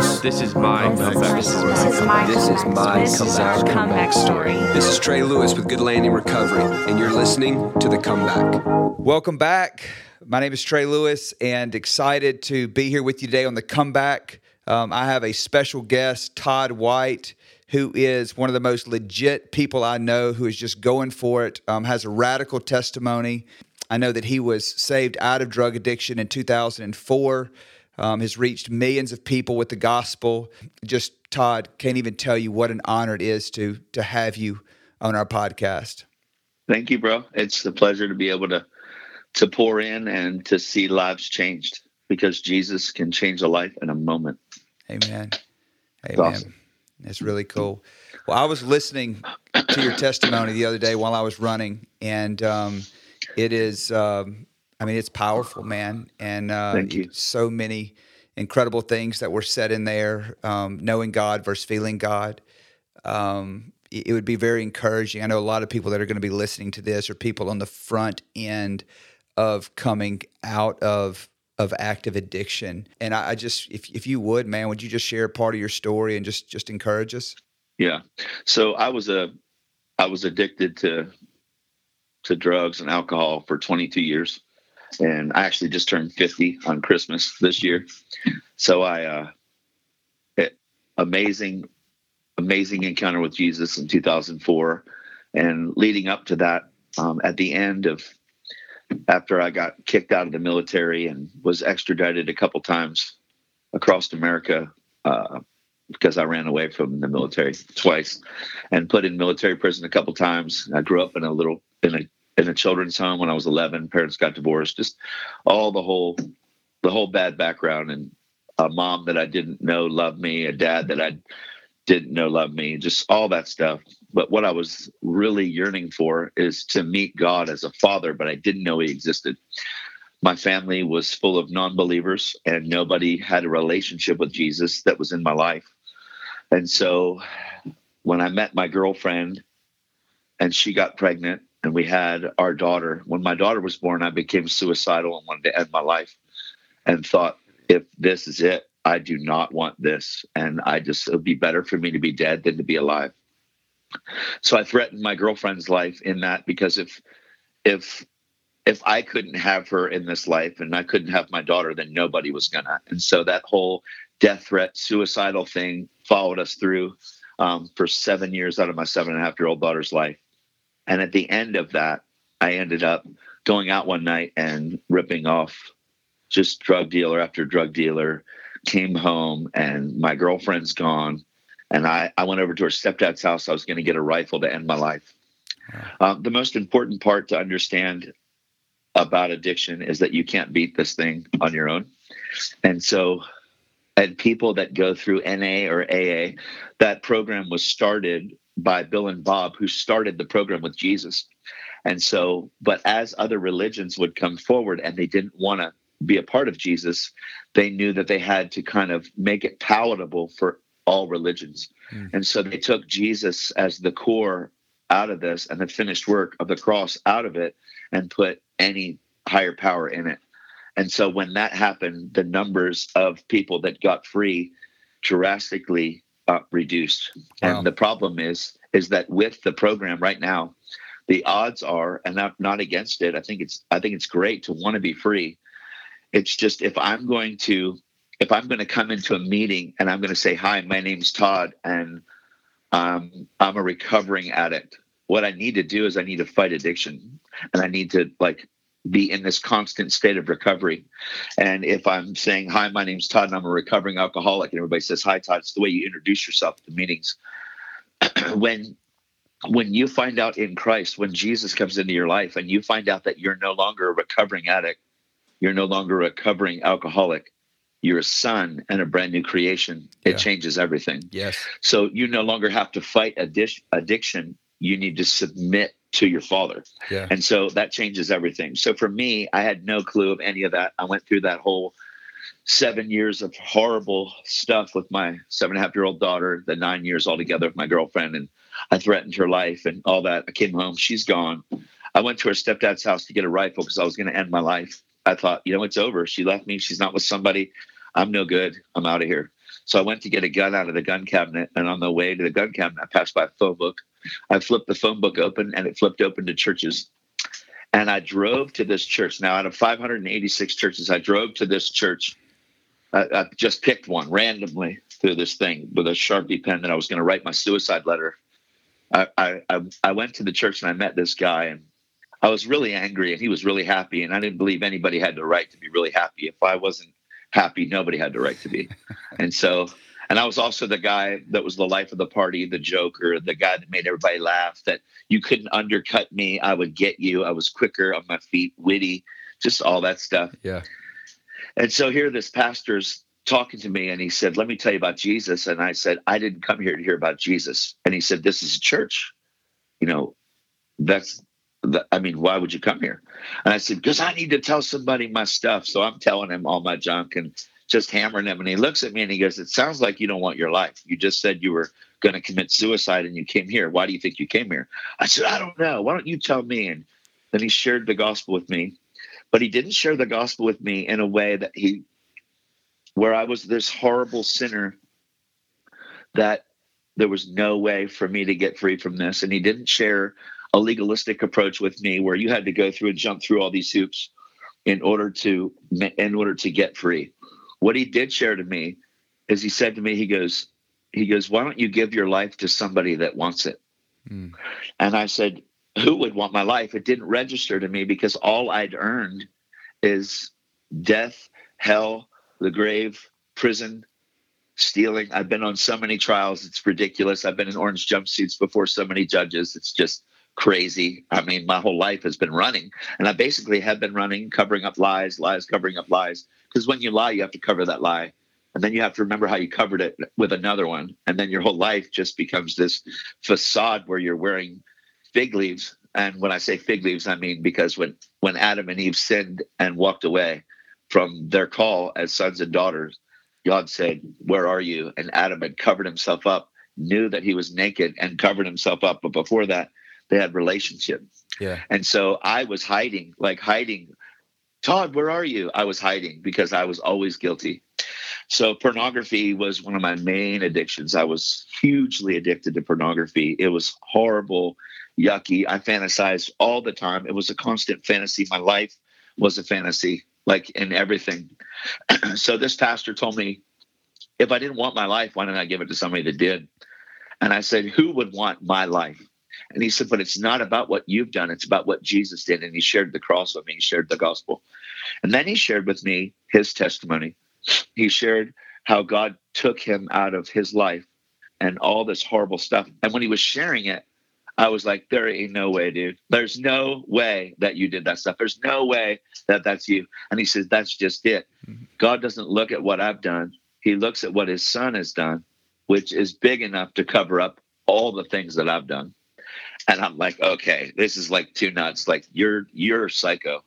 Lewis. This is my comeback. This is my This is my This comeback story. This is Trey Lewis with Good Landing Recovery, and you're listening to The Comeback. Welcome back. My name is Trey Lewis, and excited to be here with you today on the comeback. Um, I have a special guest, Todd White, who is one of the most legit people I know, who is just going for it, um, has a radical testimony. I know that he was saved out of drug addiction in 2004, um, has reached millions of people with the gospel. Just, Todd, can't even tell you what an honor it is to to have you on our podcast. Thank you, bro. It's a pleasure to be able to to pour in and to see lives changed because Jesus can change a life in a moment. Amen. Amen. awesome. That's really cool. Well, I was listening to your testimony the other day while I was running, and um, it is, um, I mean, it's powerful, man. And uh, so many incredible things that were said in there um, knowing God versus feeling God. Um, it it would be very encouraging. I know a lot of people that are going to be listening to this are people on the front end of coming out of of active addiction. And I, I just, if if you would, man, would you just share part of your story and just just encourage us? Yeah. So I was a I was addicted to to drugs and alcohol for 22 years. And I actually just turned 50 on Christmas this year. So I uh it, amazing amazing encounter with Jesus in 2004 and leading up to that um, at the end of after I got kicked out of the military and was extradited a couple times across America uh, because I ran away from the military twice and put in military prison a couple times. I grew up in a little in a in a children's home when I was 11. Parents got divorced. Just all the whole the whole bad background and a mom that I didn't know loved me, a dad that I didn't know loved me, just all that stuff. But what I was really yearning for is to meet God as a father, but I didn't know he existed. My family was full of non believers, and nobody had a relationship with Jesus that was in my life. And so when I met my girlfriend and she got pregnant, and we had our daughter, when my daughter was born, I became suicidal and wanted to end my life and thought, if this is it, I do not want this. And I just, it would be better for me to be dead than to be alive. So I threatened my girlfriend's life in that because if, if, if I couldn't have her in this life and I couldn't have my daughter, then nobody was gonna. And so that whole death threat, suicidal thing followed us through um, for seven years out of my seven and a half year old daughter's life. And at the end of that, I ended up going out one night and ripping off just drug dealer after drug dealer, came home and my girlfriend's gone. And I, I went over to her stepdad's house. I was going to get a rifle to end my life. Um, the most important part to understand about addiction is that you can't beat this thing on your own. And so, and people that go through NA or AA, that program was started by Bill and Bob, who started the program with Jesus. And so, but as other religions would come forward and they didn't want to be a part of Jesus, they knew that they had to kind of make it palatable for all religions. Hmm. And so they took Jesus as the core out of this and the finished work of the cross out of it and put any higher power in it. And so when that happened, the numbers of people that got free drastically uh, reduced. Wow. And the problem is is that with the program right now, the odds are, and I'm not against it. I think it's I think it's great to want to be free. It's just if I'm going to if I'm going to come into a meeting and I'm going to say, "Hi, my name's Todd, and um, I'm a recovering addict," what I need to do is I need to fight addiction, and I need to like be in this constant state of recovery. And if I'm saying, "Hi, my name's Todd, and I'm a recovering alcoholic," and everybody says, "Hi, Todd," it's the way you introduce yourself at the meetings. when when you find out in Christ, when Jesus comes into your life, and you find out that you're no longer a recovering addict, you're no longer a recovering alcoholic, you're a son and a brand new creation. It Yeah. changes everything. Yes. So you no longer have to fight addic- addiction. You need to submit to your father. Yeah. And so that changes everything. So for me, I had no clue of any of that. I went through that whole seven years of horrible stuff with my seven and a half year old daughter, the nine years altogether with my girlfriend, and I threatened her life and all that. I came home, she's gone. I went to her stepdad's house to get a rifle because I was going to end my life. I thought, you know, it's over. She left me. She's not with somebody. I'm no good. I'm out of here. So I went to get a gun out of the gun cabinet, and on the way to the gun cabinet, I passed by a phone book. I flipped the phone book open, and it flipped open to churches. And I drove to this church. Now, out of 586 churches, I drove to this church. I, I just picked one randomly through this thing with a sharpie pen that I was going to write my suicide letter. I, I I went to the church and I met this guy, and I was really angry, and he was really happy, and I didn't believe anybody had the right to be really happy. If I wasn't happy, nobody had the right to be. and so, and I was also the guy that was the life of the party, the joker, the guy that made everybody laugh. That you couldn't undercut me. I would get you. I was quicker on my feet, witty, just all that stuff. Yeah. And so here, this pastor's talking to me, and he said, "Let me tell you about Jesus." And I said, "I didn't come here to hear about Jesus." And he said, "This is a church. You know, that's I mean, why would you come here? And I said, because I need to tell somebody my stuff. So I'm telling him all my junk and just hammering him. And he looks at me and he goes, It sounds like you don't want your life. You just said you were going to commit suicide and you came here. Why do you think you came here? I said, I don't know. Why don't you tell me? And then he shared the gospel with me. But he didn't share the gospel with me in a way that he, where I was this horrible sinner that there was no way for me to get free from this. And he didn't share a legalistic approach with me where you had to go through and jump through all these hoops in order to in order to get free. What he did share to me is he said to me, he goes, he goes, why don't you give your life to somebody that wants it? Mm. And I said, who would want my life? It didn't register to me because all I'd earned is death, hell, the grave, prison, stealing. I've been on so many trials, it's ridiculous. I've been in orange jumpsuits before so many judges. It's just crazy. I mean, my whole life has been running, and I basically have been running, covering up lies, lies, covering up lies. Because when you lie, you have to cover that lie, and then you have to remember how you covered it with another one, and then your whole life just becomes this facade where you're wearing fig leaves. And when I say fig leaves, I mean because when when Adam and Eve sinned and walked away from their call as sons and daughters, God said, "Where are you?" And Adam had covered himself up knew that he was naked and covered himself up. But before that, they had relationship. Yeah. And so I was hiding, like hiding. Todd, where are you? I was hiding because I was always guilty. So pornography was one of my main addictions. I was hugely addicted to pornography. It was horrible, yucky. I fantasized all the time. It was a constant fantasy. My life was a fantasy, like in everything. so this pastor told me, if I didn't want my life, why didn't I give it to somebody that did? And I said, who would want my life? And he said, But it's not about what you've done, it's about what Jesus did. And he shared the cross with me, he shared the gospel. And then he shared with me his testimony. He shared how God took him out of his life and all this horrible stuff. And when he was sharing it, I was like, there ain't no way, dude. There's no way that you did that stuff. There's no way that that's you. And he says, that's just it. Mm-hmm. God doesn't look at what I've done. He looks at what his son has done, which is big enough to cover up all the things that I've done and I'm like, okay, this is like too nuts. Like you're you're psycho.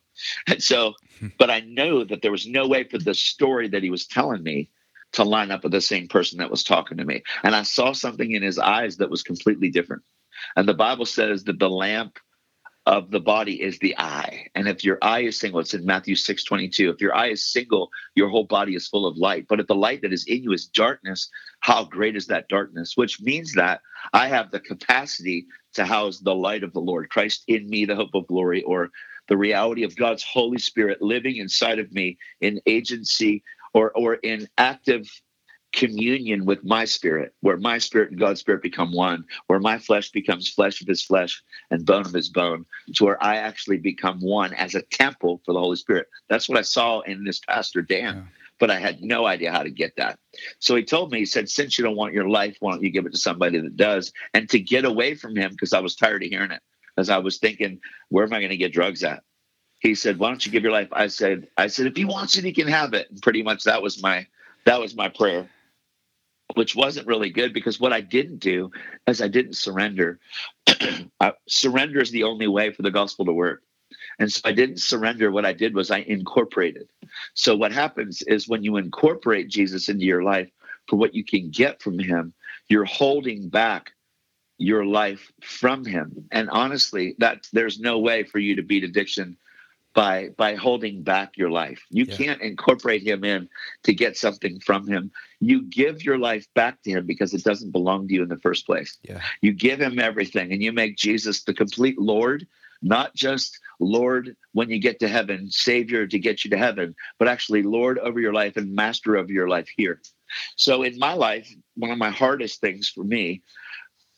And so, but I know that there was no way for the story that he was telling me to line up with the same person that was talking to me. And I saw something in his eyes that was completely different. And the Bible says that the lamp of the body is the eye. And if your eye is single, it's in Matthew 6 22. If your eye is single, your whole body is full of light. But if the light that is in you is darkness, how great is that darkness? Which means that I have the capacity to house the light of the Lord, Christ in me, the hope of glory, or the reality of God's Holy Spirit living inside of me in agency or, or in active communion with my spirit, where my spirit and God's spirit become one, where my flesh becomes flesh of his flesh and bone of his bone, to where I actually become one as a temple for the Holy Spirit. That's what I saw in this Pastor Dan. Yeah. But I had no idea how to get that. So he told me, he said, Since you don't want your life, why don't you give it to somebody that does? And to get away from him, because I was tired of hearing it, because I was thinking, Where am I going to get drugs at? He said, Why don't you give your life? I said, I said, if he wants it, he can have it. And pretty much that was my that was my prayer which wasn't really good because what I didn't do is I didn't surrender. surrender is the only way for the gospel to work. And so I didn't surrender. What I did was I incorporated. So what happens is when you incorporate Jesus into your life for what you can get from him, you're holding back your life from him. And honestly, that there's no way for you to beat addiction by by holding back your life. You Yeah. can't incorporate him in to get something from him. You give your life back to him because it doesn't belong to you in the first place. Yeah. You give him everything and you make Jesus the complete Lord, not just Lord when you get to heaven, Savior to get you to heaven, but actually Lord over your life and master of your life here. So in my life, one of my hardest things for me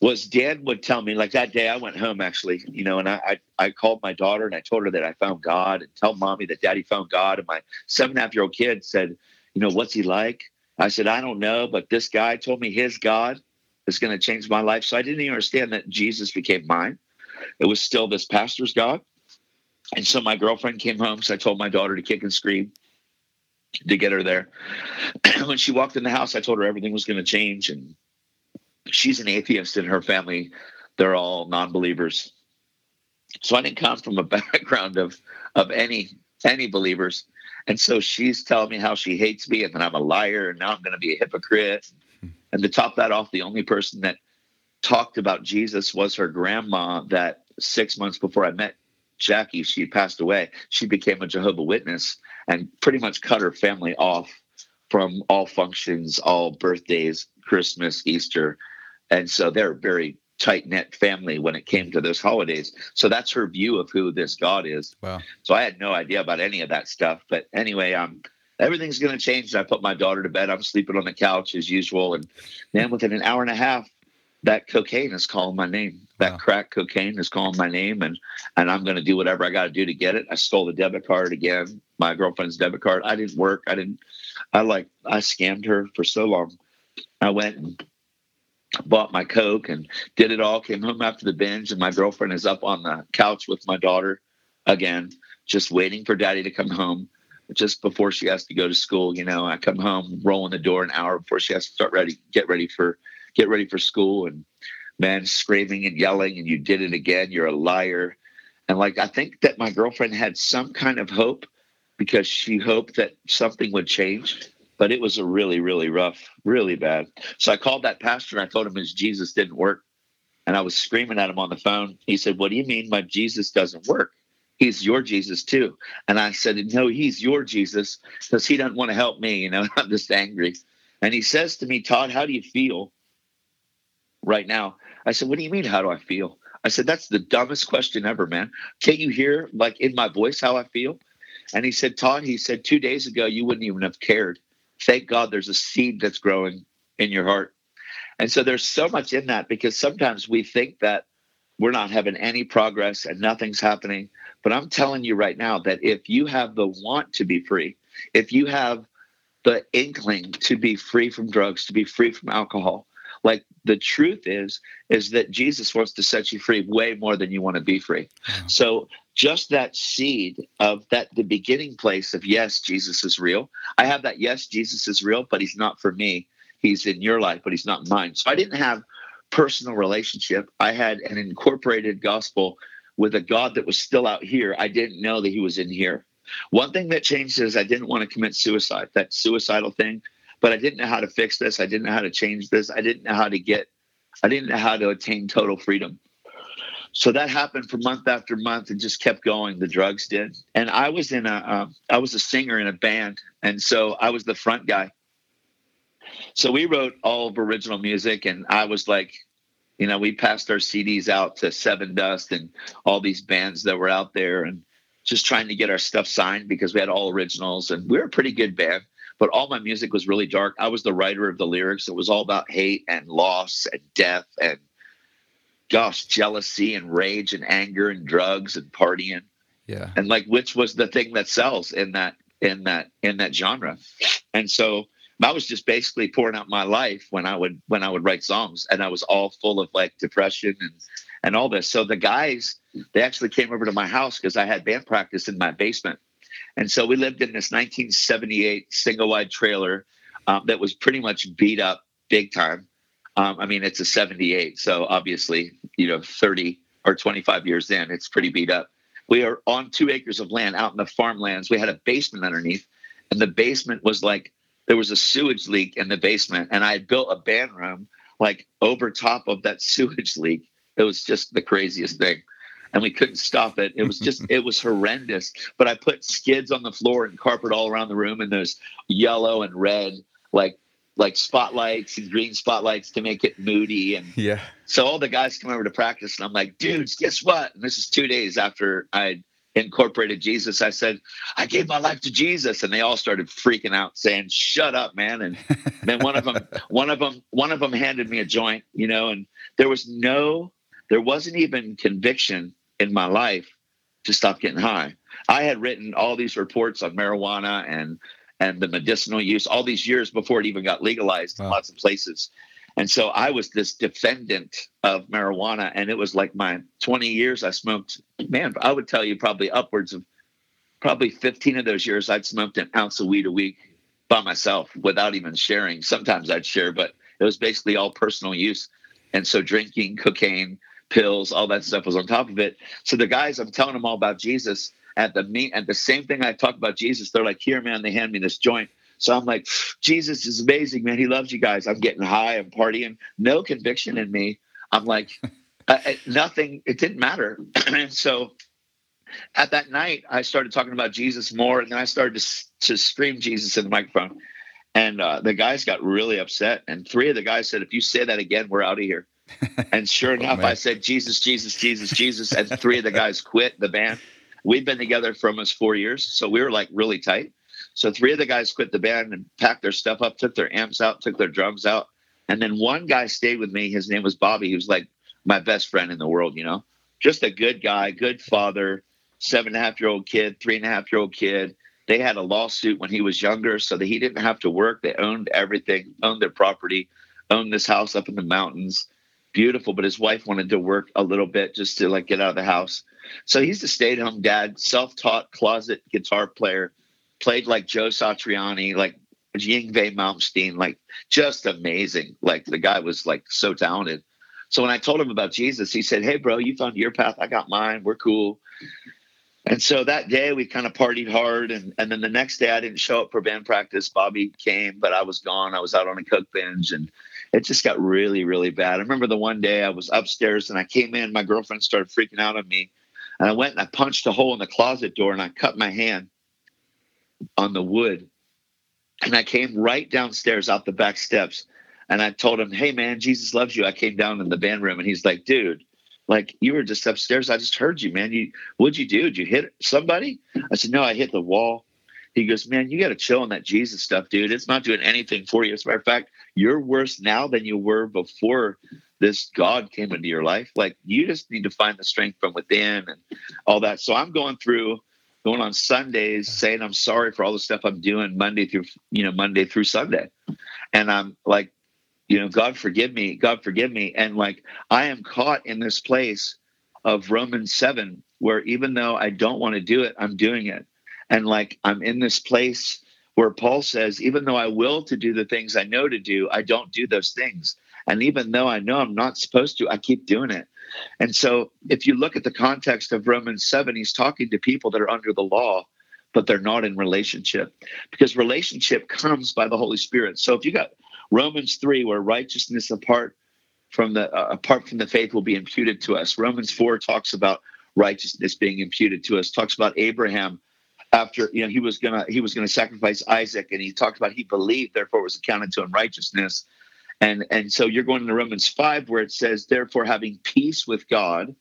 was dad would tell me like that day I went home actually, you know, and I, I I called my daughter and I told her that I found God and tell mommy that daddy found God. And my seven and a half year old kid said, you know, what's he like? I said, I don't know, but this guy told me his God is going to change my life. So I didn't even understand that Jesus became mine. It was still this pastor's God. And so my girlfriend came home. So I told my daughter to kick and scream to get her there. when she walked in the house, I told her everything was going to change. And she's an atheist in her family. They're all non-believers. So I didn't come from a background of of any any believers. And so she's telling me how she hates me and that I'm a liar and now I'm going to be a hypocrite. And to top that off, the only person that talked about Jesus was her grandma that six months before I met Jackie, she passed away. She became a Jehovah Witness and pretty much cut her family off from all functions, all birthdays, Christmas, Easter. And so they're a very tight knit family when it came to those holidays. So that's her view of who this God is. Wow. So I had no idea about any of that stuff. But anyway, um, everything's going to change. I put my daughter to bed. I'm sleeping on the couch as usual. And then within an hour and a half, that cocaine is calling my name. That Wow. crack cocaine is calling my name, and and I'm going to do whatever I got to do to get it. I stole the debit card again, my girlfriend's debit card. I didn't work. I didn't. I like I scammed her for so long. I went and bought my coke and did it all. Came home after the binge, and my girlfriend is up on the couch with my daughter again, just waiting for daddy to come home. Just before she has to go to school, you know, I come home, roll in the door an hour before she has to start ready, get ready for, get ready for school, and man screaming and yelling, and you did it again. You're a liar, and like I think that my girlfriend had some kind of hope because she hoped that something would change, but it was a really, really rough, really bad. So I called that pastor and I told him his Jesus didn't work. And I was screaming at him on the phone. He said, What do you mean my Jesus doesn't work? He's your Jesus too. And I said, No, he's your Jesus because he doesn't want to help me. You know, I'm just angry. And he says to me, Todd, how do you feel right now? I said, What do you mean, how do I feel? I said, That's the dumbest question ever, man. Can't you hear, like, in my voice how I feel? And he said, Todd, he said, two days ago, you wouldn't even have cared. Thank God there's a seed that's growing in your heart. And so there's so much in that because sometimes we think that we're not having any progress and nothing's happening. But I'm telling you right now that if you have the want to be free, if you have the inkling to be free from drugs, to be free from alcohol, the truth is, is that Jesus wants to set you free way more than you want to be free. So just that seed of that the beginning place of yes, Jesus is real. I have that yes, Jesus is real, but he's not for me. He's in your life, but he's not mine. So I didn't have personal relationship. I had an incorporated gospel with a God that was still out here. I didn't know that he was in here. One thing that changed is I didn't want to commit suicide, that suicidal thing, but I didn't know how to fix this. I didn't know how to change this. I didn't know how to get, I didn't know how to attain total freedom. So that happened for month after month and just kept going. The drugs did. And I was in a, uh, I was a singer in a band. And so I was the front guy. So we wrote all of original music and I was like, you know, we passed our CDs out to Sevendust and all these bands that were out there and just trying to get our stuff signed because we had all originals and we were a pretty good band. But all my music was really dark. I was the writer of the lyrics. It was all about hate and loss and death and gosh, jealousy and rage and anger and drugs and partying Yeah. and like which was the thing that sells in that in that in that genre and so i was just basically pouring out my life when i would when i would write songs and i was all full of like depression and and all this so the guys they actually came over to my house because i had band practice in my basement and so we lived in this 1978 single wide trailer um, that was pretty much beat up big time um, i mean it's a 78 so obviously you know 30 or 25 years in it's pretty beat up we are on two acres of land out in the farmlands. We had a basement underneath, and the basement was like there was a sewage leak in the basement, and I had built a band room like over top of that sewage leak. It was just the craziest thing. And we couldn't stop it. It was just, it was horrendous. But I put skids on the floor and carpet all around the room, and those yellow and red, like like spotlights and green spotlights to make it moody. And yeah, so all the guys come over to practice, and I'm like, dudes, guess what? And this is two days after I incorporated Jesus. I said, I gave my life to Jesus, and they all started freaking out, saying, "Shut up, man!" And then one of them, one of them, one of them handed me a joint, you know, and there was no, there wasn't even conviction in my life to stop getting high. I had written all these reports on marijuana and and the medicinal use all these years before it even got legalized wow. in lots of places. And so I was this defendant of marijuana, and it was like my 20 years I smoked. Man, I would tell you probably upwards of probably 15 of those years I'd smoked an ounce of weed a week by myself without even sharing. Sometimes I'd share, but it was basically all personal use. And so drinking, cocaine, pills, all that stuff was on top of it. So the guys, I'm telling them all about Jesus at the meet, at the same thing I talk about Jesus, they're like, here, man, they hand me this joint. So I'm like, Jesus is amazing, man. He loves you guys. I'm getting high. I'm partying. No conviction in me. I'm like, nothing. It didn't matter. and so at that night, I started talking about Jesus more, and then I started to, to scream Jesus in the microphone. And uh, the guys got really upset. And three of the guys said, if you say that again, we're out of here. And sure oh, enough, oh, I said, Jesus, Jesus, Jesus, Jesus. And three of the guys quit the band. We've been together for almost four years. So we were like really tight. So three of the guys quit the band and packed their stuff up, took their amps out, took their drums out. And then one guy stayed with me. His name was Bobby. He was like my best friend in the world, you know, just a good guy, good father, seven and a half year old kid, three and a half year old kid. They had a lawsuit when he was younger so that he didn't have to work. They owned everything, owned their property, owned this house up in the mountains. Beautiful, but his wife wanted to work a little bit just to like get out of the house. So he's a stay at home dad, self taught closet guitar player played like Joe Satriani, like Yngwie Malmsteen, like just amazing. Like the guy was like so talented. So when I told him about Jesus, he said, Hey, bro, you found your path. I got mine. We're cool. And so that day we kind of partied hard. And, and then the next day I didn't show up for band practice. Bobby came, but I was gone. I was out on a cook binge and it just got really, really bad. I remember the one day I was upstairs and I came in, my girlfriend started freaking out on me. And I went and I punched a hole in the closet door and I cut my hand on the wood. And I came right downstairs out the back steps and I told him, Hey man, Jesus loves you. I came down in the band room and he's like, dude, like you were just upstairs. I just heard you, man. You what'd you do? Did you hit somebody? I said, No, I hit the wall. He goes, Man, you got to chill on that Jesus stuff, dude. It's not doing anything for you. As a matter of fact, you're worse now than you were before this God came into your life. Like you just need to find the strength from within and all that. So I'm going through going on Sundays saying I'm sorry for all the stuff I'm doing Monday through you know Monday through Sunday, and I'm like, you know, God forgive me, God forgive me, and like I am caught in this place of Romans seven where even though I don't want to do it, I'm doing it, and like I'm in this place where Paul says, even though I will to do the things I know to do, I don't do those things. And even though I know I'm not supposed to, I keep doing it. And so if you look at the context of Romans 7, he's talking to people that are under the law, but they're not in relationship because relationship comes by the Holy Spirit. So if you got Romans 3 where righteousness apart from the uh, apart from the faith will be imputed to us. Romans 4 talks about righteousness being imputed to us. Talks about Abraham after you know he was gonna he was gonna sacrifice Isaac, and he talked about he believed, therefore was accounted to him righteousness. And and so you're going to Romans 5 where it says, therefore having peace with God,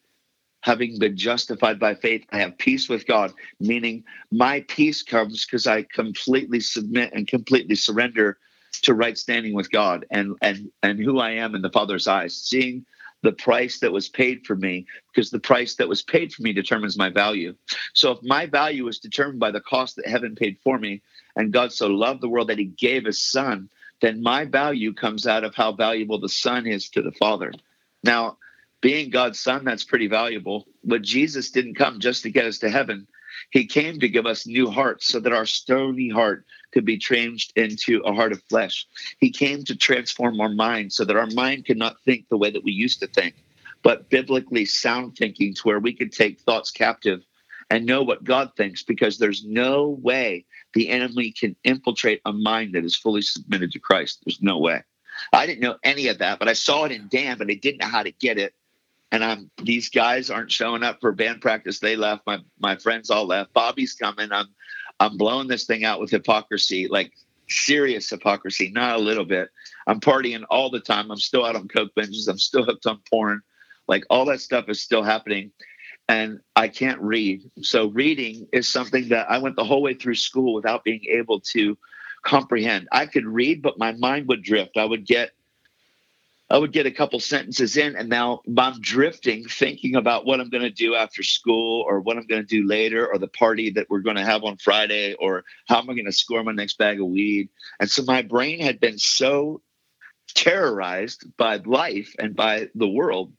having been justified by faith, I have peace with God, meaning my peace comes because I completely submit and completely surrender to right standing with God and and and who I am in the Father's eyes, seeing the price that was paid for me because the price that was paid for me determines my value. So if my value is determined by the cost that heaven paid for me and God so loved the world that he gave his son then my value comes out of how valuable the Son is to the Father. Now, being God's Son, that's pretty valuable. But Jesus didn't come just to get us to heaven. He came to give us new hearts so that our stony heart could be changed into a heart of flesh. He came to transform our mind so that our mind could not think the way that we used to think, but biblically sound thinking to where we could take thoughts captive and know what God thinks because there's no way the enemy can infiltrate a mind that is fully submitted to Christ. There's no way. I didn't know any of that, but I saw it in Dan, but I didn't know how to get it. And I'm these guys aren't showing up for band practice. They left. My my friends all left. Bobby's coming. I'm I'm blowing this thing out with hypocrisy, like serious hypocrisy, not a little bit. I'm partying all the time. I'm still out on coke binges. I'm still hooked on porn. Like all that stuff is still happening. And I can't read. So reading is something that I went the whole way through school without being able to comprehend. I could read, but my mind would drift. I would get I would get a couple sentences in, and now I'm drifting, thinking about what I'm going to do after school, or what I'm going to do later, or the party that we're going to have on Friday, or how am I going to score my next bag of weed. And so my brain had been so terrorized by life and by the world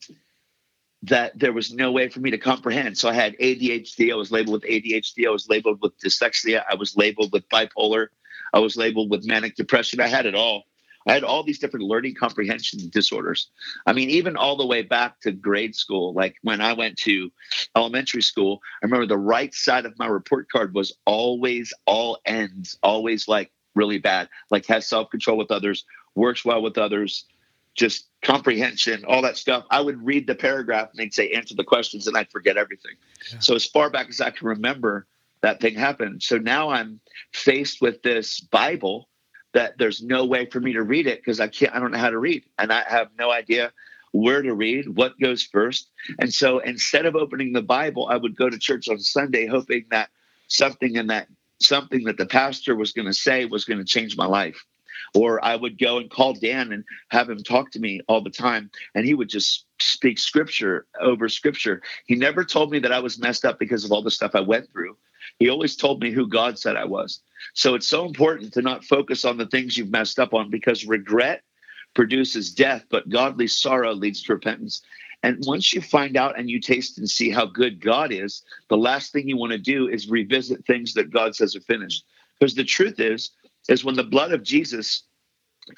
that there was no way for me to comprehend. So I had ADHD. I was labeled with ADHD. I was labeled with dyslexia. I was labeled with bipolar. I was labeled with manic depression. I had it all. I had all these different learning comprehension disorders. I mean, even all the way back to grade school, like when I went to elementary school, I remember the right side of my report card was always all ends, always like really bad, like has self control with others, works well with others, just comprehension, all that stuff. I would read the paragraph and they'd say, answer the questions, and I'd forget everything. Yeah. So, as far back as I can remember, that thing happened. So now I'm faced with this Bible that there's no way for me to read it because I can't, I don't know how to read. And I have no idea where to read, what goes first. And so instead of opening the Bible, I would go to church on Sunday hoping that something in that something that the pastor was going to say was going to change my life. Or I would go and call Dan and have him talk to me all the time. And he would just speak scripture over scripture. He never told me that I was messed up because of all the stuff I went through. He always told me who God said I was. So it's so important to not focus on the things you've messed up on because regret produces death, but godly sorrow leads to repentance. And once you find out and you taste and see how good God is, the last thing you want to do is revisit things that God says are finished. Because the truth is, is when the blood of Jesus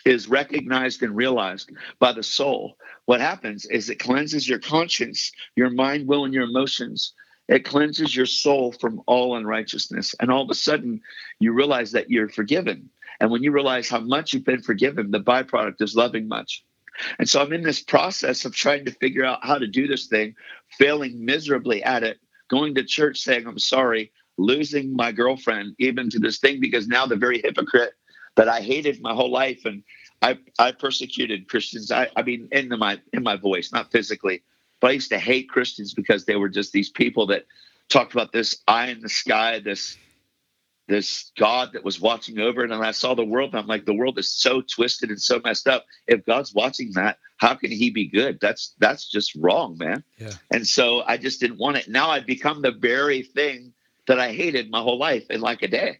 is recognized and realized by the soul, what happens is it cleanses your conscience, your mind, will, and your emotions it cleanses your soul from all unrighteousness. And all of a sudden, you realize that you're forgiven. And when you realize how much you've been forgiven, the byproduct is loving much. And so I'm in this process of trying to figure out how to do this thing, failing miserably at it, going to church saying, I'm sorry, losing my girlfriend even to this thing because now the very hypocrite that I hated my whole life and I, I persecuted Christians. I, I mean, in my in my voice, not physically, but I used to hate Christians because they were just these people that talked about this eye in the sky, this this God that was watching over it. And I saw the world, and I'm like, the world is so twisted and so messed up. If God's watching that, how can he be good? That's that's just wrong, man. Yeah. And so I just didn't want it. Now I've become the very thing that I hated my whole life in like a day.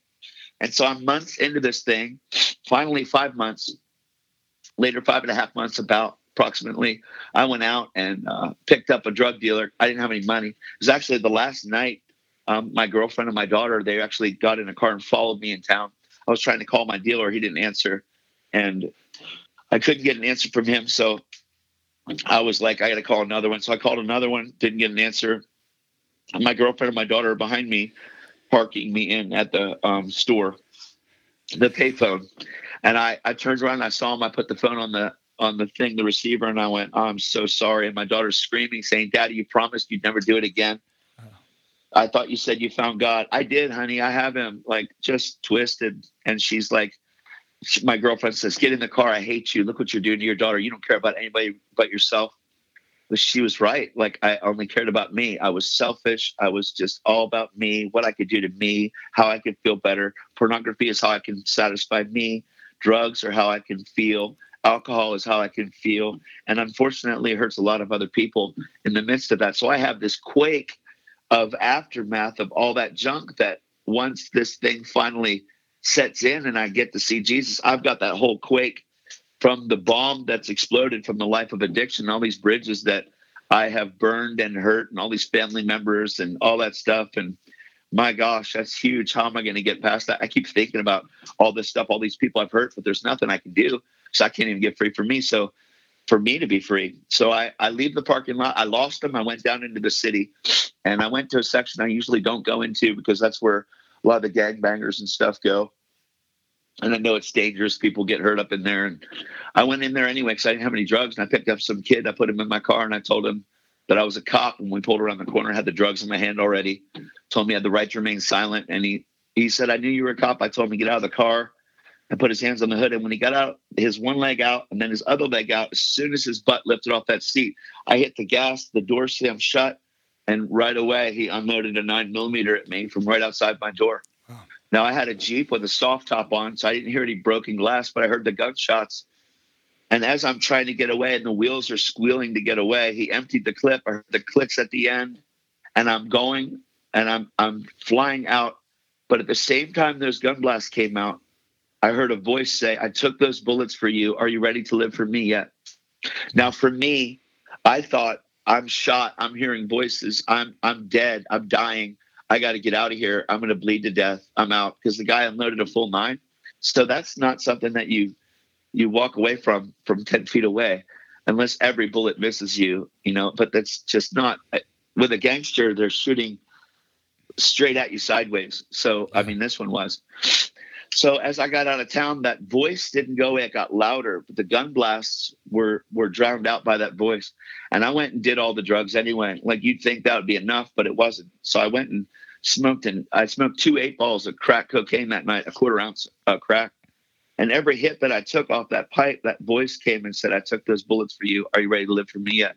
And so I'm months into this thing, finally five months, later five and a half months about approximately, I went out and uh, picked up a drug dealer. I didn't have any money. It was actually the last night. Um, my girlfriend and my daughter, they actually got in a car and followed me in town. I was trying to call my dealer. He didn't answer. And I couldn't get an answer from him. So I was like, I got to call another one. So I called another one, didn't get an answer. My girlfriend and my daughter are behind me, parking me in at the um, store, the payphone. And I, I turned around and I saw him. I put the phone on the on the thing, the receiver, and I went, oh, I'm so sorry. And my daughter's screaming, saying, Daddy, you promised you'd never do it again. Oh. I thought you said you found God. I did, honey. I have him like just twisted. And she's like, she, my girlfriend says, Get in the car. I hate you. Look what you're doing to your daughter. You don't care about anybody but yourself. But she was right. Like, I only cared about me. I was selfish. I was just all about me, what I could do to me, how I could feel better. Pornography is how I can satisfy me, drugs are how I can feel alcohol is how I can feel. And unfortunately, it hurts a lot of other people in the midst of that. So I have this quake of aftermath of all that junk that once this thing finally sets in and I get to see Jesus, I've got that whole quake from the bomb that's exploded from the life of addiction, all these bridges that I have burned and hurt, and all these family members and all that stuff. And my gosh, that's huge. How am I going to get past that? I keep thinking about all this stuff, all these people I've hurt, but there's nothing I can do because I can't even get free for me. So for me to be free. So I, I leave the parking lot. I lost them. I went down into the city and I went to a section I usually don't go into because that's where a lot of the gangbangers and stuff go. And I know it's dangerous. People get hurt up in there. And I went in there anyway because I didn't have any drugs. And I picked up some kid. I put him in my car and I told him, that I was a cop And we pulled around the corner, had the drugs in my hand already, told me I had the right to remain silent. And he, he said, I knew you were a cop. I told him to get out of the car and put his hands on the hood. And when he got out, his one leg out and then his other leg out, as soon as his butt lifted off that seat, I hit the gas, the door slammed shut. And right away, he unloaded a nine millimeter at me from right outside my door. Wow. Now, I had a Jeep with a soft top on, so I didn't hear any broken glass, but I heard the gunshots and as I'm trying to get away and the wheels are squealing to get away, he emptied the clip I heard the clicks at the end. And I'm going and I'm I'm flying out. But at the same time those gun blasts came out, I heard a voice say, I took those bullets for you. Are you ready to live for me yet? Now for me, I thought I'm shot. I'm hearing voices. I'm I'm dead. I'm dying. I got to get out of here. I'm going to bleed to death. I'm out because the guy unloaded a full nine. So that's not something that you you walk away from from 10 feet away unless every bullet misses you you know but that's just not eh, with a gangster they're shooting straight at you sideways so i mean this one was so as i got out of town that voice didn't go away it got louder but the gun blasts were were drowned out by that voice and i went and did all the drugs anyway like you'd think that would be enough but it wasn't so i went and smoked and i smoked two eight balls of crack cocaine that night a quarter ounce of crack and every hit that I took off that pipe, that voice came and said, I took those bullets for you. Are you ready to live for me yet?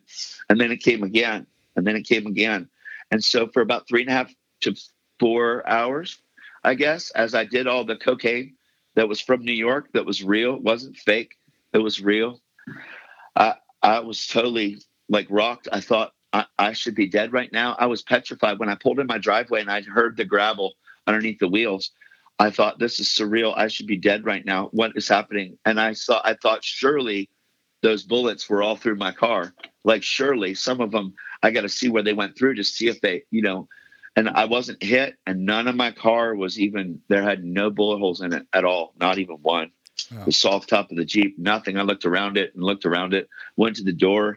And then it came again. And then it came again. And so for about three and a half to four hours, I guess, as I did all the cocaine that was from New York, that was real, wasn't fake, it was real. I, I was totally like rocked. I thought I, I should be dead right now. I was petrified when I pulled in my driveway and I heard the gravel underneath the wheels. I thought this is surreal. I should be dead right now. What is happening? And I saw I thought surely those bullets were all through my car. Like surely some of them I got to see where they went through to see if they, you know, and I wasn't hit and none of my car was even there had no bullet holes in it at all, not even one. Oh. The soft top of the Jeep, nothing. I looked around it and looked around it, went to the door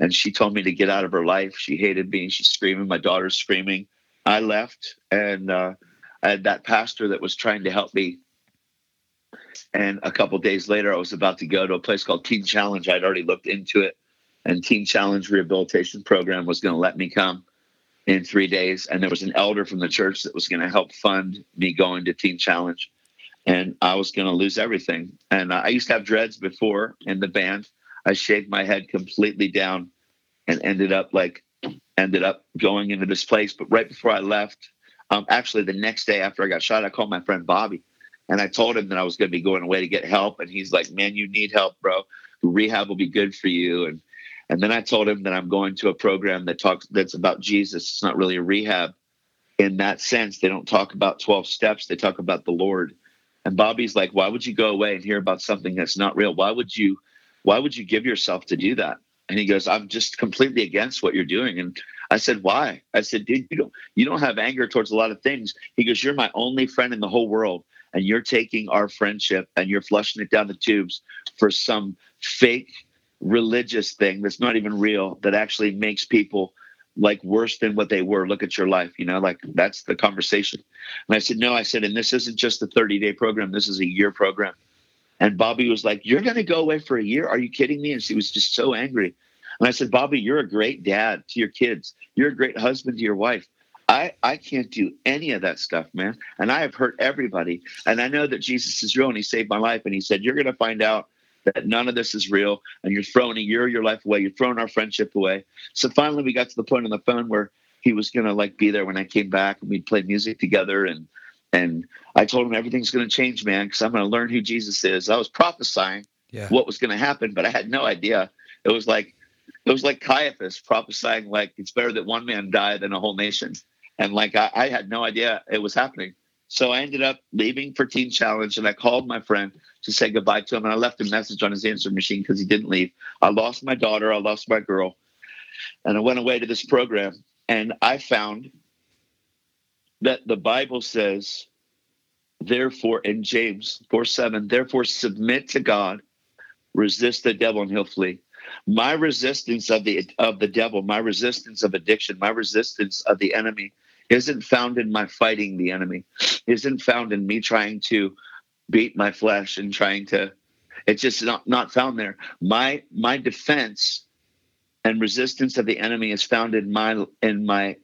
and she told me to get out of her life. She hated me. She's screaming. My daughter's screaming. I left and uh I had that pastor that was trying to help me. And a couple days later, I was about to go to a place called Teen Challenge. I'd already looked into it, and Teen Challenge Rehabilitation Program was going to let me come in three days. And there was an elder from the church that was going to help fund me going to Teen Challenge. And I was going to lose everything. And I used to have dreads before in the band. I shaved my head completely down and ended up like ended up going into this place. But right before I left, um, actually, the next day after I got shot, I called my friend Bobby and I told him that I was going to be going away to get help. And he's like, man, you need help, bro. Rehab will be good for you. And, and then I told him that I'm going to a program that talks, that's about Jesus. It's not really a rehab in that sense. They don't talk about 12 steps. They talk about the Lord. And Bobby's like, why would you go away and hear about something that's not real? Why would you, why would you give yourself to do that? And he goes, I'm just completely against what you're doing. And I said, why? I said, dude, you don't, you don't have anger towards a lot of things. He goes, you're my only friend in the whole world. And you're taking our friendship and you're flushing it down the tubes for some fake religious thing that's not even real that actually makes people like worse than what they were. Look at your life, you know, like that's the conversation. And I said, no, I said, and this isn't just a 30 day program. This is a year program. And Bobby was like, you're going to go away for a year. Are you kidding me? And she was just so angry. And I said, Bobby, you're a great dad to your kids. You're a great husband to your wife. I, I can't do any of that stuff, man. And I have hurt everybody. And I know that Jesus is real and he saved my life. And he said, You're going to find out that none of this is real and you're throwing a year of your life away. You're throwing our friendship away. So finally, we got to the point on the phone where he was going to like be there when I came back and we'd play music together. And, and I told him everything's going to change, man, because I'm going to learn who Jesus is. I was prophesying yeah. what was going to happen, but I had no idea. It was like, it was like Caiaphas prophesying like it's better that one man die than a whole nation. And like I, I had no idea it was happening. So I ended up leaving for Teen Challenge and I called my friend to say goodbye to him. And I left a message on his answer machine because he didn't leave. I lost my daughter, I lost my girl. And I went away to this program and I found that the Bible says, therefore, in James 4 7, therefore submit to God, resist the devil, and he'll flee my resistance of the of the devil my resistance of addiction my resistance of the enemy isn't found in my fighting the enemy isn't found in me trying to beat my flesh and trying to it's just not not found there my my defense and resistance of the enemy is found in my in my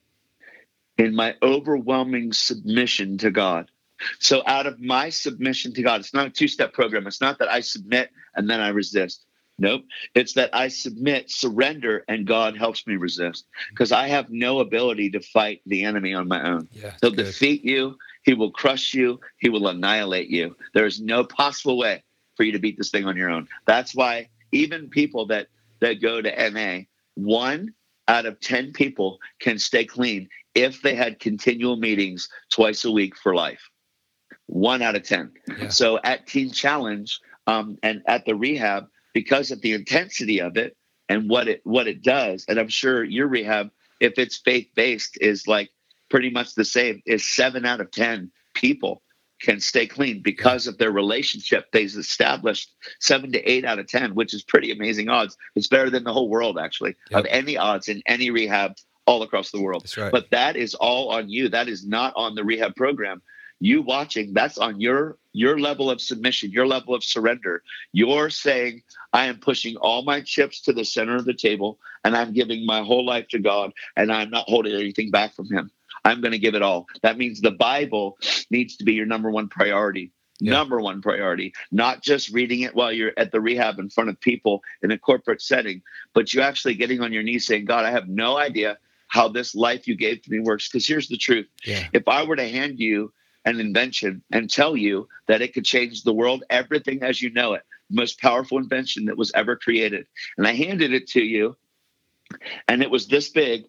in my overwhelming submission to God. So out of my submission to God, it's not a two-step program. It's not that I submit and then I resist. Nope. It's that I submit, surrender, and God helps me resist because I have no ability to fight the enemy on my own. Yeah, He'll good. defeat you. He will crush you. He will annihilate you. There is no possible way for you to beat this thing on your own. That's why even people that that go to NA, one out of 10 people can stay clean if they had continual meetings twice a week for life. One out of 10. Yeah. So at Teen Challenge um, and at the rehab, because of the intensity of it and what it what it does, and I'm sure your rehab, if it's faith based, is like pretty much the same. Is seven out of 10 people can stay clean because of their relationship they've established seven to eight out of 10, which is pretty amazing odds. It's better than the whole world, actually, yep. of any odds in any rehab all across the world. Right. But that is all on you. That is not on the rehab program. You watching, that's on your your level of submission, your level of surrender. You're saying, I am pushing all my chips to the center of the table and I'm giving my whole life to God and I'm not holding anything back from him. I'm going to give it all. That means the Bible needs to be your number one priority. Yeah. Number one priority, not just reading it while you're at the rehab in front of people in a corporate setting, but you actually getting on your knees saying, God, I have no idea how this life you gave to me works. Because here's the truth yeah. if I were to hand you an invention and tell you that it could change the world, everything as you know it, most powerful invention that was ever created, and I handed it to you, and it was this big,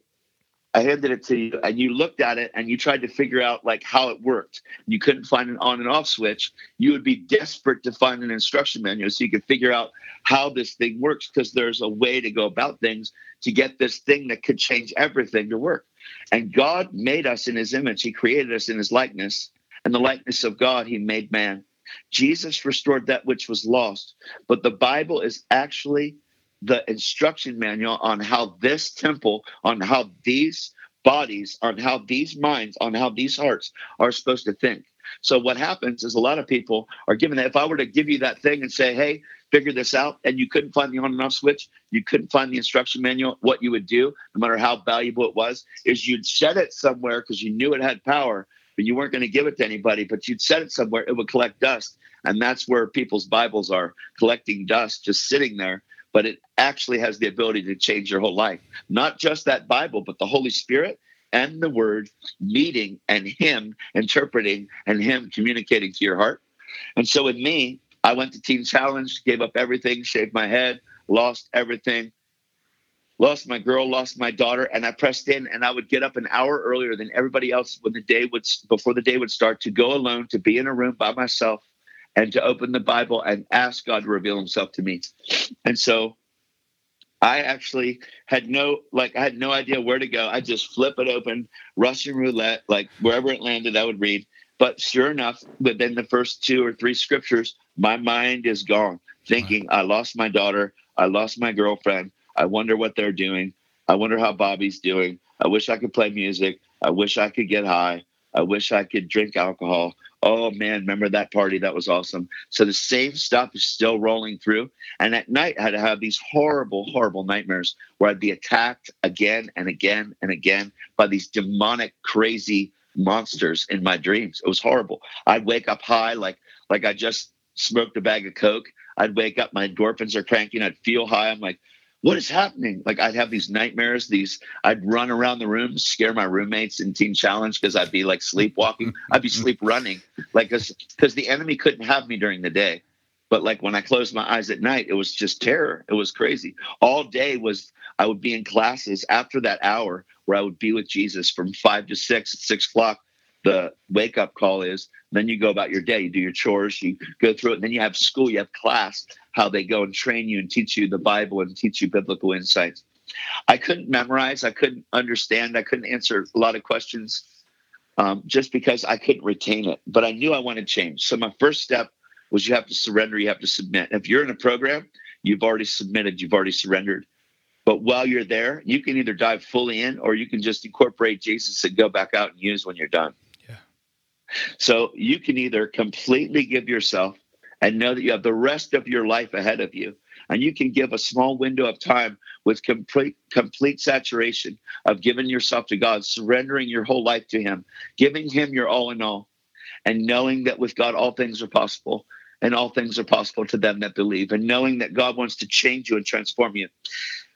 I handed it to you and you looked at it and you tried to figure out like how it worked. You couldn't find an on and off switch. You would be desperate to find an instruction manual so you could figure out how this thing works because there's a way to go about things to get this thing that could change everything to work. And God made us in his image. He created us in his likeness. And the likeness of God, he made man. Jesus restored that which was lost. But the Bible is actually the instruction manual on how this temple, on how these bodies, on how these minds, on how these hearts are supposed to think. So what happens is a lot of people are given that. If I were to give you that thing and say, "Hey, figure this out," and you couldn't find the on and off switch, you couldn't find the instruction manual. What you would do, no matter how valuable it was, is you'd set it somewhere because you knew it had power, but you weren't going to give it to anybody. But you'd set it somewhere; it would collect dust, and that's where people's Bibles are collecting dust, just sitting there but it actually has the ability to change your whole life. Not just that Bible, but the Holy Spirit and the Word meeting and Him interpreting and Him communicating to your heart. And so with me, I went to Teen Challenge, gave up everything, shaved my head, lost everything, lost my girl, lost my daughter, and I pressed in and I would get up an hour earlier than everybody else when the day would before the day would start to go alone, to be in a room by myself and to open the Bible and ask God to reveal himself to me. And so I actually had no like I had no idea where to go. I just flip it open, Russian roulette, like wherever it landed, I would read. But sure enough, within the first two or three scriptures, my mind is gone, thinking, I lost my daughter, I lost my girlfriend. I wonder what they're doing. I wonder how Bobby's doing. I wish I could play music. I wish I could get high. I wish I could drink alcohol. Oh man, remember that party? That was awesome. So the same stuff is still rolling through. And at night, I'd have these horrible, horrible nightmares where I'd be attacked again and again and again by these demonic, crazy monsters in my dreams. It was horrible. I'd wake up high, like like I just smoked a bag of coke. I'd wake up, my endorphins are cranking. I'd feel high. I'm like, what is happening? Like I'd have these nightmares. These I'd run around the room, scare my roommates in Teen Challenge because I'd be like sleepwalking. I'd be sleep running, like because the enemy couldn't have me during the day, but like when I closed my eyes at night, it was just terror. It was crazy. All day was I would be in classes after that hour where I would be with Jesus from five to six. At six o'clock, the wake up call is. Then you go about your day. You do your chores. You go through it. And then you have school. You have class. How they go and train you and teach you the Bible and teach you biblical insights. I couldn't memorize. I couldn't understand. I couldn't answer a lot of questions um, just because I couldn't retain it. But I knew I wanted change. So my first step was you have to surrender. You have to submit. If you're in a program, you've already submitted. You've already surrendered. But while you're there, you can either dive fully in or you can just incorporate Jesus and go back out and use when you're done. Yeah. So you can either completely give yourself and know that you have the rest of your life ahead of you. and you can give a small window of time with complete complete saturation of giving yourself to God, surrendering your whole life to Him, giving Him your all in all, and knowing that with God all things are possible and all things are possible to them that believe, and knowing that God wants to change you and transform you.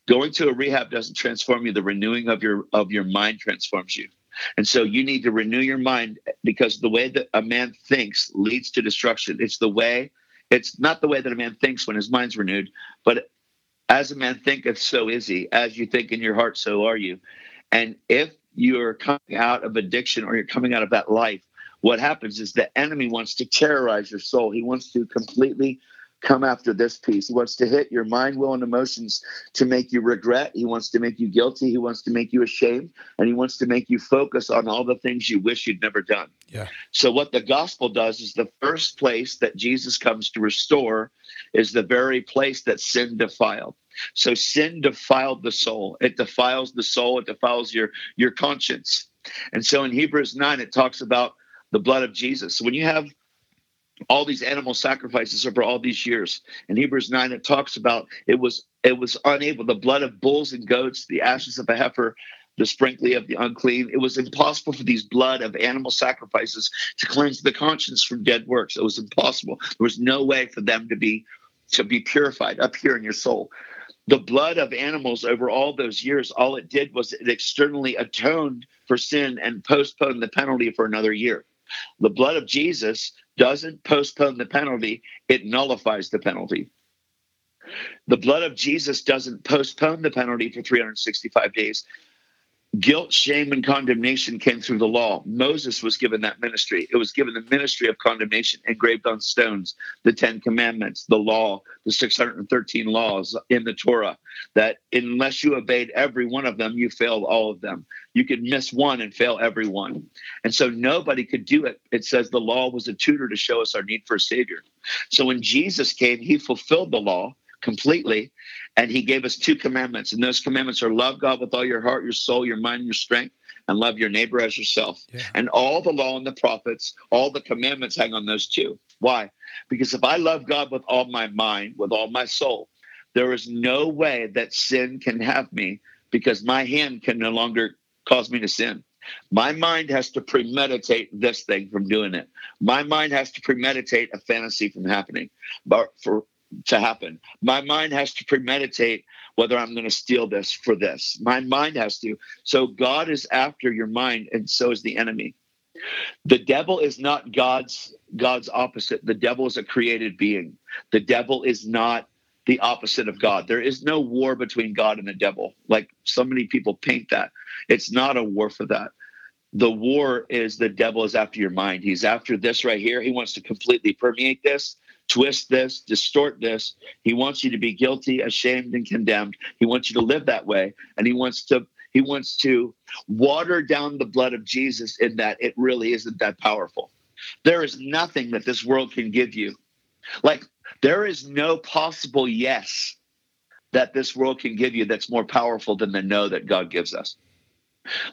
Going to a rehab doesn't transform you. The renewing of your of your mind transforms you. And so you need to renew your mind because the way that a man thinks leads to destruction. It's the way, it's not the way that a man thinks when his mind's renewed, but as a man thinketh, so is he. As you think in your heart, so are you. And if you're coming out of addiction or you're coming out of that life, what happens is the enemy wants to terrorize your soul. He wants to completely come after this piece. He wants to hit your mind, will, and emotions to make you regret. He wants to make you guilty. He wants to make you ashamed. And he wants to make you focus on all the things you wish you'd never done. Yeah. So, what the gospel does is the first place that Jesus comes to restore is the very place that sin defiled. So, sin defiled the soul. It defiles the soul, it defiles your, your conscience. And so, in Hebrews 9, it talks about the blood of Jesus. So when you have all these animal sacrifices over all these years. In Hebrews 9, it talks about it was it was unable, the blood of bulls and goats, the ashes of a heifer, the sprinkling of the unclean. It was impossible for these blood of animal sacrifices to cleanse the conscience from dead works. It was impossible. There was no way for them to be to be purified up here in your soul. The blood of animals over all those years, all it did was it externally atoned for sin and postponed the penalty for another year. The blood of Jesus doesn't postpone the penalty, it nullifies the penalty. The blood of Jesus doesn't postpone the penalty for 365 days. Guilt, shame, and condemnation came through the law. Moses was given that ministry. It was given the ministry of condemnation engraved on stones, the Ten Commandments, the law, the 613 laws in the Torah, that unless you obeyed every one of them, you failed all of them. You could miss one and fail every one. And so nobody could do it. It says the law was a tutor to show us our need for a Savior. So when Jesus came, he fulfilled the law completely. And he gave us two commandments. And those commandments are love God with all your heart, your soul, your mind, your strength, and love your neighbor as yourself. Yeah. And all the law and the prophets, all the commandments hang on those two. Why? Because if I love God with all my mind, with all my soul, there is no way that sin can have me because my hand can no longer cause me to sin. My mind has to premeditate this thing from doing it. My mind has to premeditate a fantasy from happening. But for to happen. My mind has to premeditate whether I'm going to steal this for this. My mind has to. So God is after your mind, and so is the enemy. The devil is not God's God's opposite. The devil is a created being. The devil is not the opposite of God. There is no war between God and the devil. Like so many people paint that. It's not a war for that. The war is the devil is after your mind. He's after this right here. He wants to completely permeate this twist this, distort this. He wants you to be guilty, ashamed, and condemned. He wants you to live that way, and he wants to he wants to water down the blood of Jesus in that it really isn't that powerful. There is nothing that this world can give you. Like there is no possible yes that this world can give you that's more powerful than the no that God gives us.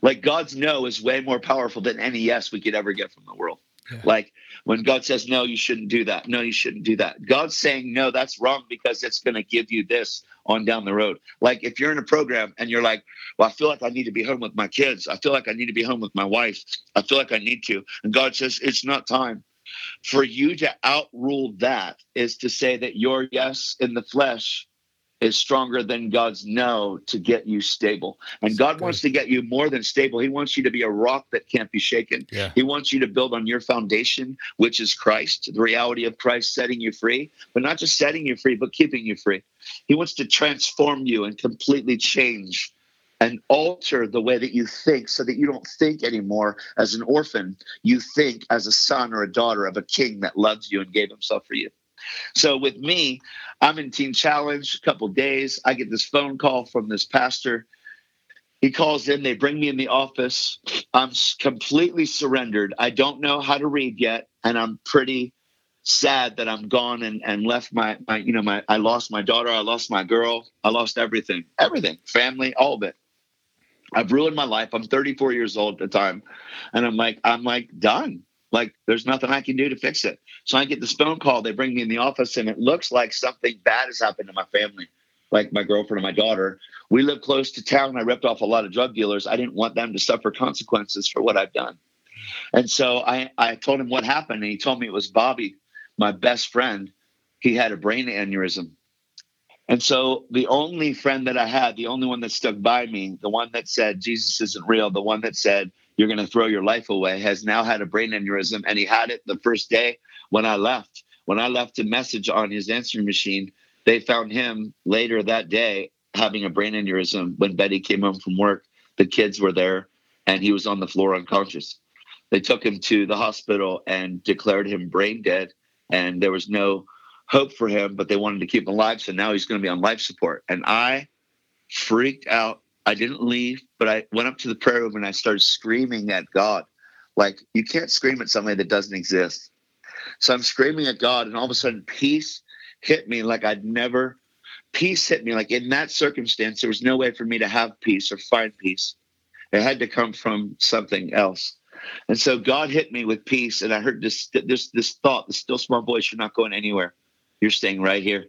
Like God's no is way more powerful than any yes we could ever get from the world. Yeah. Like when God says, no, you shouldn't do that. No, you shouldn't do that. God's saying, no, that's wrong because it's going to give you this on down the road. Like if you're in a program and you're like, well, I feel like I need to be home with my kids. I feel like I need to be home with my wife. I feel like I need to. And God says, it's not time. For you to outrule that is to say that your yes in the flesh is stronger than God's no to get you stable. And God wants to get you more than stable. He wants you to be a rock that can't be shaken. Yeah. He wants you to build on your foundation, which is Christ, the reality of Christ setting you free, but not just setting you free, but keeping you free. He wants to transform you and completely change and alter the way that you think so that you don't think anymore as an orphan. You think as a son or a daughter of a king that loves you and gave himself for you. So with me, I'm in Teen Challenge a couple days. I get this phone call from this pastor. He calls in, they bring me in the office. I'm completely surrendered. I don't know how to read yet, and I'm pretty sad that I'm gone and, and left my, my, you know, my I lost my daughter, I lost my girl, I lost everything, everything, family, all of it. I've ruined my life. I'm 34 years old at the time. And I'm like, I'm like done. Like there's nothing I can do to fix it. So I get this phone call. They bring me in the office, and it looks like something bad has happened to my family, like my girlfriend and my daughter. We live close to town. I ripped off a lot of drug dealers. I didn't want them to suffer consequences for what I've done. And so I, I told him what happened, and he told me it was Bobby, my best friend. He had a brain aneurysm. And so the only friend that I had, the only one that stuck by me, the one that said Jesus isn't real, the one that said you're going to throw your life away, has now had a brain aneurysm. And he had it the first day when I left. When I left a message on his answering machine, they found him later that day having a brain aneurysm when Betty came home from work. The kids were there and he was on the floor unconscious. They took him to the hospital and declared him brain dead. And there was no hope for him, but they wanted to keep him alive. So now he's going to be on life support. And I freaked out. I didn't leave, but I went up to the prayer room and I started screaming at God. Like, you can't scream at somebody that doesn't exist. So I'm screaming at God, and all of a sudden, peace hit me like I'd never. Peace hit me like in that circumstance, there was no way for me to have peace or find peace. It had to come from something else. And so God hit me with peace, and I heard this this this thought, the still small voice, you're not going anywhere. You're staying right here.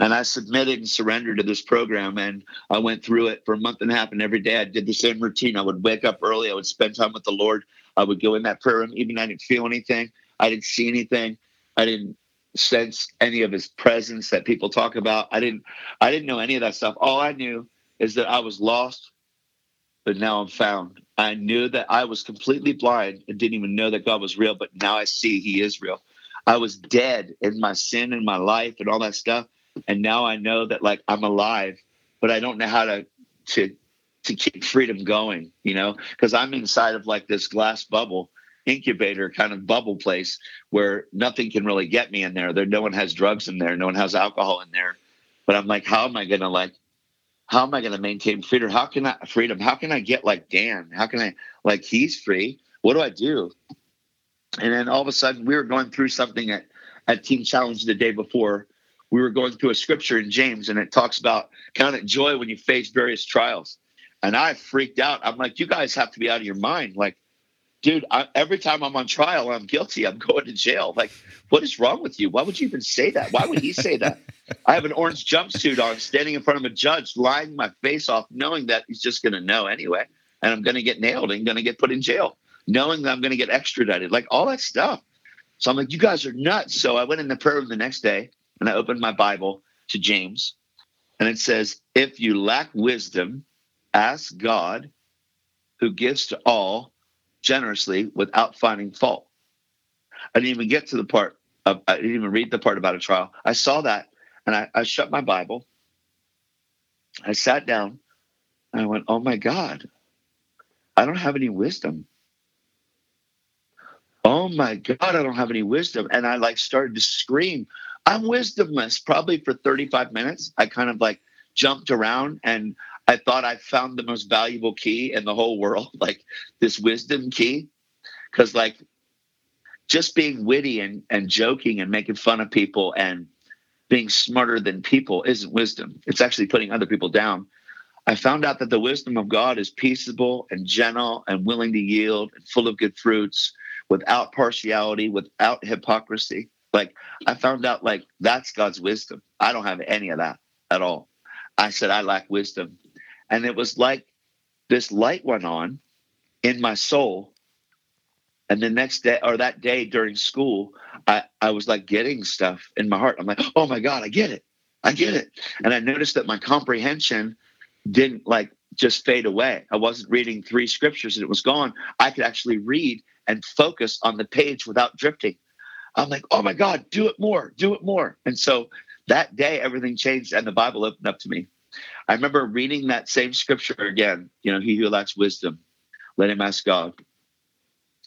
And I submitted and surrendered to this program. And I went through it for a month and a half. And every day I did the same routine. I would wake up early. I would spend time with the Lord. I would go in that prayer room, even I didn't feel anything. I didn't see anything. I didn't sense any of his presence that people talk about. I didn't I didn't know any of that stuff. All I knew is that I was lost, but now I'm found. I knew that I was completely blind and didn't even know that God was real, but now I see he is real. I was dead in my sin and my life and all that stuff. And now I know that like I'm alive, but I don't know how to to to keep freedom going, you know, because I'm inside of like this glass bubble incubator kind of bubble place where nothing can really get me in there. There no one has drugs in there, no one has alcohol in there. But I'm like, how am I gonna like how am I gonna maintain freedom? How can I freedom? How can I get like Dan? How can I like he's free? What do I do? And then all of a sudden, we were going through something at, at Teen Challenge the day before. We were going through a scripture in James, and it talks about count it joy when you face various trials. And I freaked out. I'm like, you guys have to be out of your mind. Like, dude, I, every time I'm on trial, I'm guilty. I'm going to jail. Like, what is wrong with you? Why would you even say that? Why would he say that? I have an orange jumpsuit on, standing in front of a judge, lying my face off, knowing that he's just going to know anyway, and I'm going to get nailed and going to get put in jail knowing that I'm going to get extradited, like all that stuff. So I'm like, you guys are nuts. So I went in the prayer room the next day and I opened my Bible to James and it says, if you lack wisdom, ask God who gives to all generously without finding fault. I didn't even get to the part of, I didn't even read the part about a trial. I saw that and I, I shut my Bible. I sat down and I went, oh my God, I don't have any wisdom oh my god i don't have any wisdom and i like started to scream i'm wisdomless probably for 35 minutes. I kind of like jumped around and i thought i found the most valuable key in the whole world like this wisdom key. Because like just being witty and, and joking and making fun of people and being smarter than people isn't wisdom. It's actually putting other people down. I found out that the wisdom of God is peaceable and gentle and willing to yield and full of good fruits without partiality, without hypocrisy. Like I found out like that's God's wisdom. I don't have any of that at all. I said I lack wisdom. And it was like this light went on in my soul. And the next day or that day during school, I, I was like getting stuff in my heart. I'm like, oh my God, I get it. I get it. And I noticed that my comprehension didn't like just fade away. I wasn't reading three scriptures and it was gone. I could actually read and focus on the page without drifting. I'm like, oh my God, do it more, do it more. And so that day, everything changed and the Bible opened up to me. I remember reading that same scripture again, you know, he who lacks wisdom, let him ask God.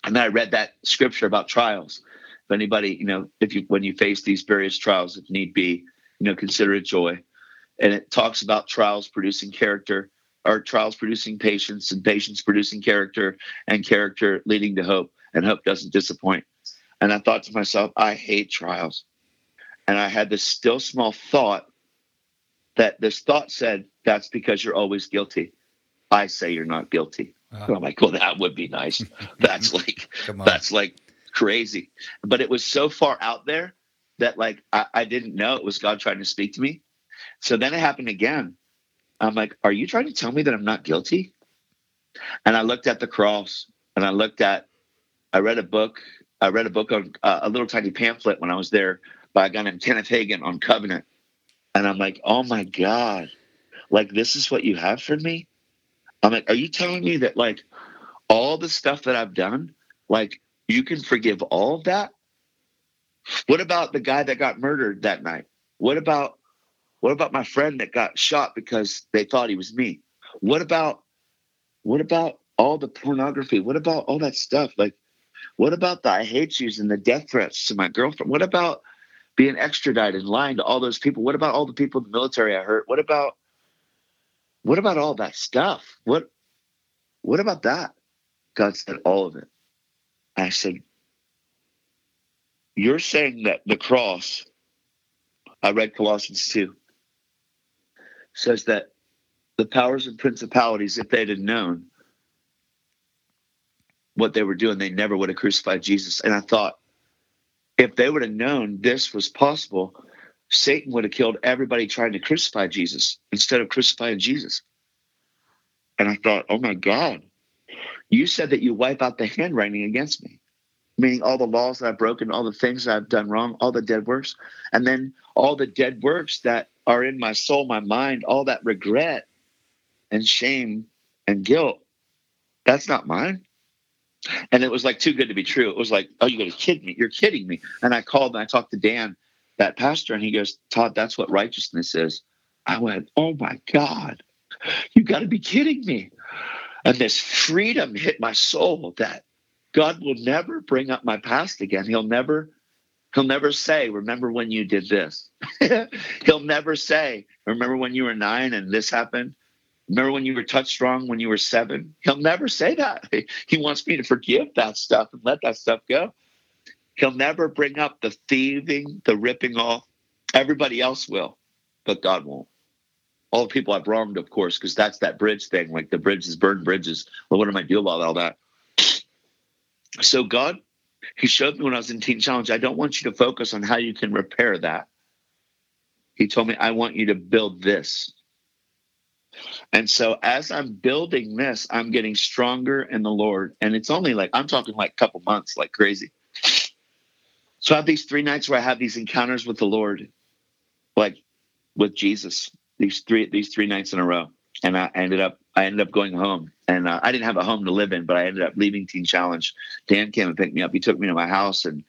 And then I read that scripture about trials. If anybody, you know, if you, when you face these various trials, if need be, you know, consider it joy. And it talks about trials producing character, or trials producing patience and patience producing character and character leading to hope and hope doesn't disappoint and i thought to myself i hate trials and i had this still small thought that this thought said that's because you're always guilty i say you're not guilty wow. i'm like well that would be nice that's like that's like crazy. But it was so far out there that like I, I didn't know it was God trying to speak to me. So then it happened again. I'm like, are you trying to tell me that I'm not guilty? And I looked at the cross and I looked at, I read a book. I read a book on uh, a little tiny pamphlet when I was there by a guy named Kenneth Hagin on covenant. And I'm like, oh my God, like this is what you have for me? I'm like, are you telling me that like all the stuff that I've done, like you can forgive all of that? What about the guy that got murdered that night? What about what about my friend that got shot because they thought he was me? What about what about all the pornography? What about all that stuff? Like, what about the I hate yous and the death threats to my girlfriend? What about being extradited and lying to all those people? What about all the people in the military I hurt? What about what about all that stuff? What what about that? God said all of it. I said, You're saying that the cross, I read Colossians 2, says that the powers and principalities, if they'd have known what they were doing, they never would have crucified Jesus. And I thought, if they would have known this was possible, Satan would have killed everybody trying to crucify Jesus instead of crucifying Jesus. And I thought, oh my God, you said that you wipe out the handwriting against me, meaning all the laws that I've broken, all the things that I've done wrong, all the dead works, and then all the dead works that are in my soul, my mind, all that regret and shame and guilt. That's not mine. And it was like too good to be true. It was like, oh, you got to kid me. You're kidding me. And I called and I talked to Dan, that pastor, and he goes, Todd, that's what righteousness is. I went, oh my God, you got to be kidding me. And this freedom hit my soul that God will never bring up my past again. He'll never, he'll never say, remember when you did this. he'll never say, remember when you were nine and this happened. Remember when you were touched wrong when you were seven? He'll never say that. He wants me to forgive that stuff and let that stuff go. He'll never bring up the thieving, the ripping off. Everybody else will, but God won't all the people I've wronged, of course, because that's that bridge thing. Like the bridges burn bridges. Well, what am I do about all that? So God, He showed me when I was in Teen Challenge. I don't want you to focus on how you can repair that. He told me I want you to build this. And so as I'm building this, I'm getting stronger in the Lord. And it's only like I'm talking like a couple months, like crazy. So I have these three nights where I have these encounters with the Lord, like with Jesus these three these three nights in a row, and I ended up I ended up going home, and uh, I didn't have a home to live in, but I ended up leaving Teen Challenge. Dan came and picked me up. He took me to my house, and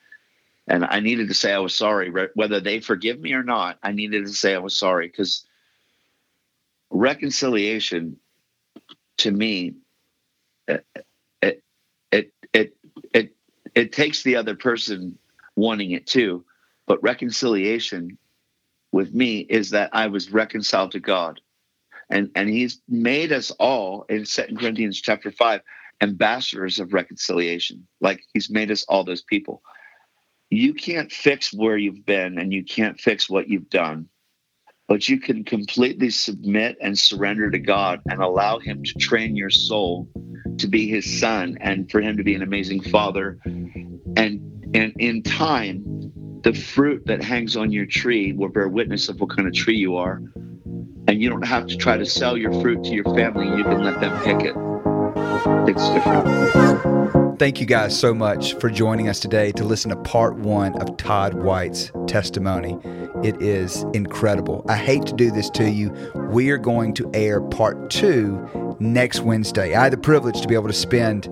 and I needed to say I was sorry, whether they forgive me or not. I needed to say I was sorry because reconciliation, to me, it it it it it, it takes the other person wanting it too, but reconciliation with me is that I was reconciled to God. And and he's made us all in Second Corinthians chapter five ambassadors of reconciliation. Like he's made us all those people. You can't fix where you've been and you can't fix what you've done, but you can completely submit and surrender to God and allow him to train your soul to be his son and for him to be an amazing father. And and in time, the fruit that hangs on your tree will bear witness of what kind of tree you are. And you don't have to try to sell your fruit to your family. You can let them pick it. It's different. Thank you guys so much for joining us today to listen to part one of Todd White's testimony. It is incredible. I hate to do this to you. We are going to air part two next Wednesday. I had the privilege to be able to spend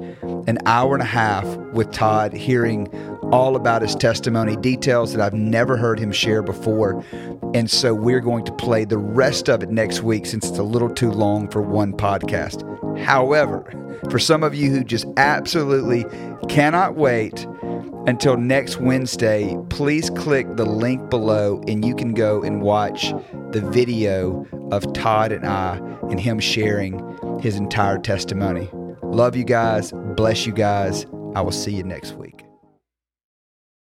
an hour and a half with Todd hearing all about his testimony, details that I've never heard him share before. And so we're going to play the rest of it next week since it's a little too long for one podcast. However, for some of you who just absolutely cannot wait until next Wednesday, please click the link below and you can go and watch the video of Todd and I and him sharing his entire testimony. Love you guys. Bless you guys. I will see you next week.